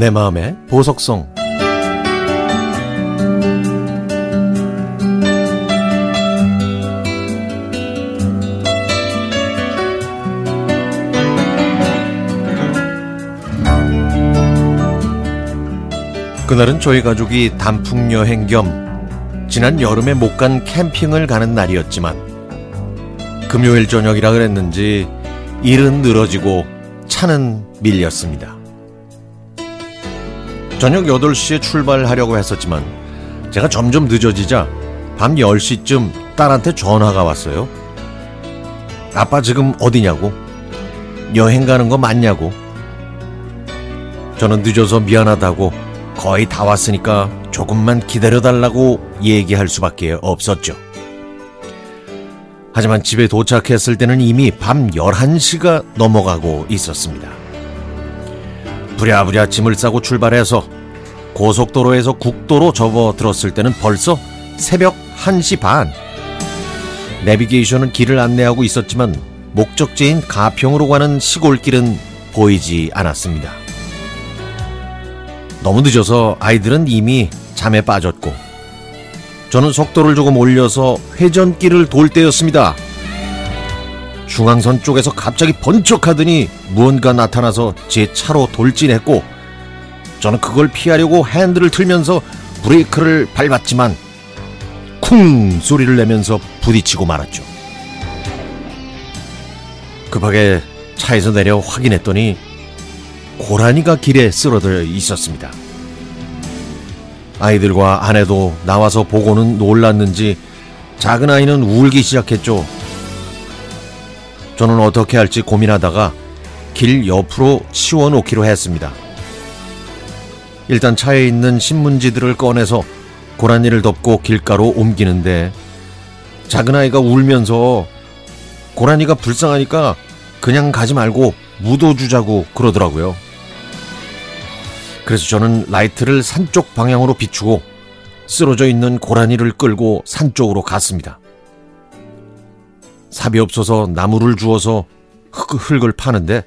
내 마음의 보석성 그날은 저희 가족이 단풍 여행 겸 지난 여름에 못 간 캠핑을 가는 날이었지만 금요일 저녁이라 그랬는지 일은 늘어지고 차는 밀렸습니다. 저녁 8시에 출발하려고 했었지만 제가 점점 늦어지자 밤 10시쯤 딸한테 전화가 왔어요. 아빠 지금 어디냐고? 여행 가는 거 맞냐고? 저는 늦어서 미안하다고 거의 다 왔으니까 조금만 기다려달라고 얘기할 수밖에 없었죠. 하지만 집에 도착했을 때는 이미 밤 11시가 넘어가고 있었습니다. 부랴부랴 짐을 싸고 출발해서 고속도로에서 국도로 접어들었을 때는 벌써 새벽 1시 반. 내비게이션은 길을 안내하고 있었지만 목적지인 가평으로 가는 시골길은 보이지 않았습니다. 너무 늦어서 아이들은 이미 잠에 빠졌고 저는 속도를 조금 올려서 회전길을 돌 때였습니다. 중앙선 쪽에서 갑자기 번쩍하더니 무언가 나타나서 제 차로 돌진했고 저는 그걸 피하려고 핸들을 틀면서 브레이크를 밟았지만 쿵 소리를 내면서 부딪히고 말았죠. 급하게 차에서 내려 확인했더니 고라니가 길에 쓰러져 있었습니다. 아이들과 아내도 나와서 보고는 놀랐는지 작은 아이는 울기 시작했죠. 저는 어떻게 할지 고민하다가 길 옆으로 치워놓기로 했습니다. 일단 차에 있는 신문지들을 꺼내서 고라니를 덮고 길가로 옮기는데 작은 아이가 울면서 고라니가 불쌍하니까 그냥 가지 말고 묻어주자고 그러더라고요. 그래서 저는 라이트를 산 쪽 방향으로 비추고 쓰러져 있는 고라니를 끌고 산 쪽으로 갔습니다. 삽이 없어서 나무를 주워서 흙을 파는데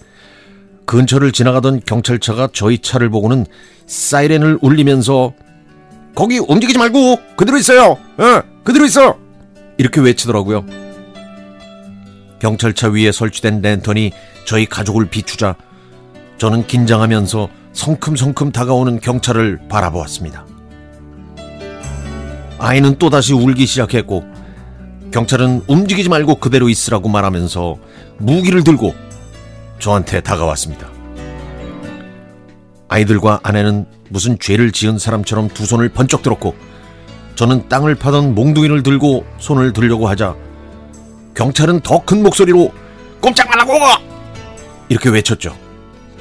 근처를 지나가던 경찰차가 저희 차를 보고는 사이렌을 울리면서 거기 움직이지 말고 그대로 있어요. 어, 그대로 있어. 이렇게 외치더라고요. 경찰차 위에 설치된 랜턴이 저희 가족을 비추자 저는 긴장하면서 성큼성큼 다가오는 경찰을 바라보았습니다. 아이는 또다시 울기 시작했고 경찰은 움직이지 말고 그대로 있으라고 말하면서 무기를 들고 저한테 다가왔습니다. 아이들과 아내는 무슨 죄를 지은 사람처럼 두 손을 번쩍 들었고 저는 땅을 파던 몽둥이를 들고 손을 들려고 하자 경찰은 더 큰 목소리로 꼼짝 말라고 이렇게 외쳤죠.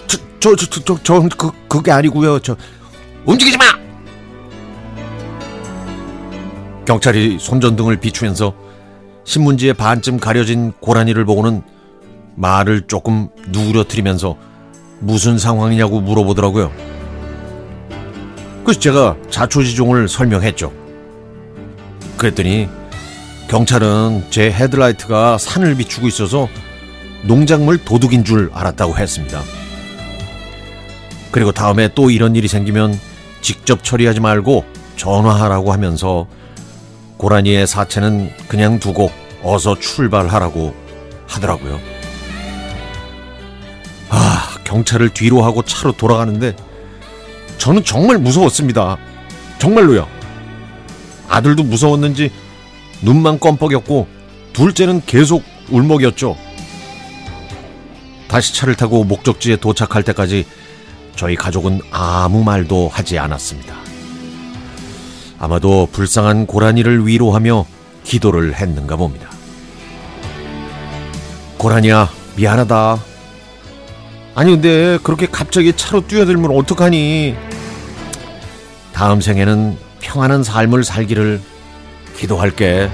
저, 저, 저, 저, 저, 그, 그게 아니고요. 저, 움직이지 마! 경찰이 손전등을 비추면서 신문지에 반쯤 가려진 고라니를 보고는 말을 조금 누그러뜨리면서 무슨 상황이냐고 물어보더라고요. 그래서 제가 자초지종을 설명했죠. 그랬더니 경찰은 제 헤드라이트가 산을 비추고 있어서 농작물 도둑인 줄 알았다고 했습니다. 그리고 다음에 또 이런 일이 생기면 직접 처리하지 말고 전화하라고 하면서 고라니의 사체는 그냥 두고 어서 출발하라고 하더라고요. 아, 경찰을 뒤로 하고 차로 돌아가는데 저는 정말 무서웠습니다. 정말로요. 아들도 무서웠는지 눈만 껌뻑였고 둘째는 계속 울먹였죠. 다시 차를 타고 목적지에 도착할 때까지 저희 가족은 아무 말도 하지 않았습니다. 아마도 불쌍한 고라니를 위로하며 기도를 했는가 봅니다. 고라니야, 미안하다. 아니, 근데 그렇게 갑자기 차로 뛰어들면 어떡하니? 다음 생에는 평안한 삶을 살기를 기도할게.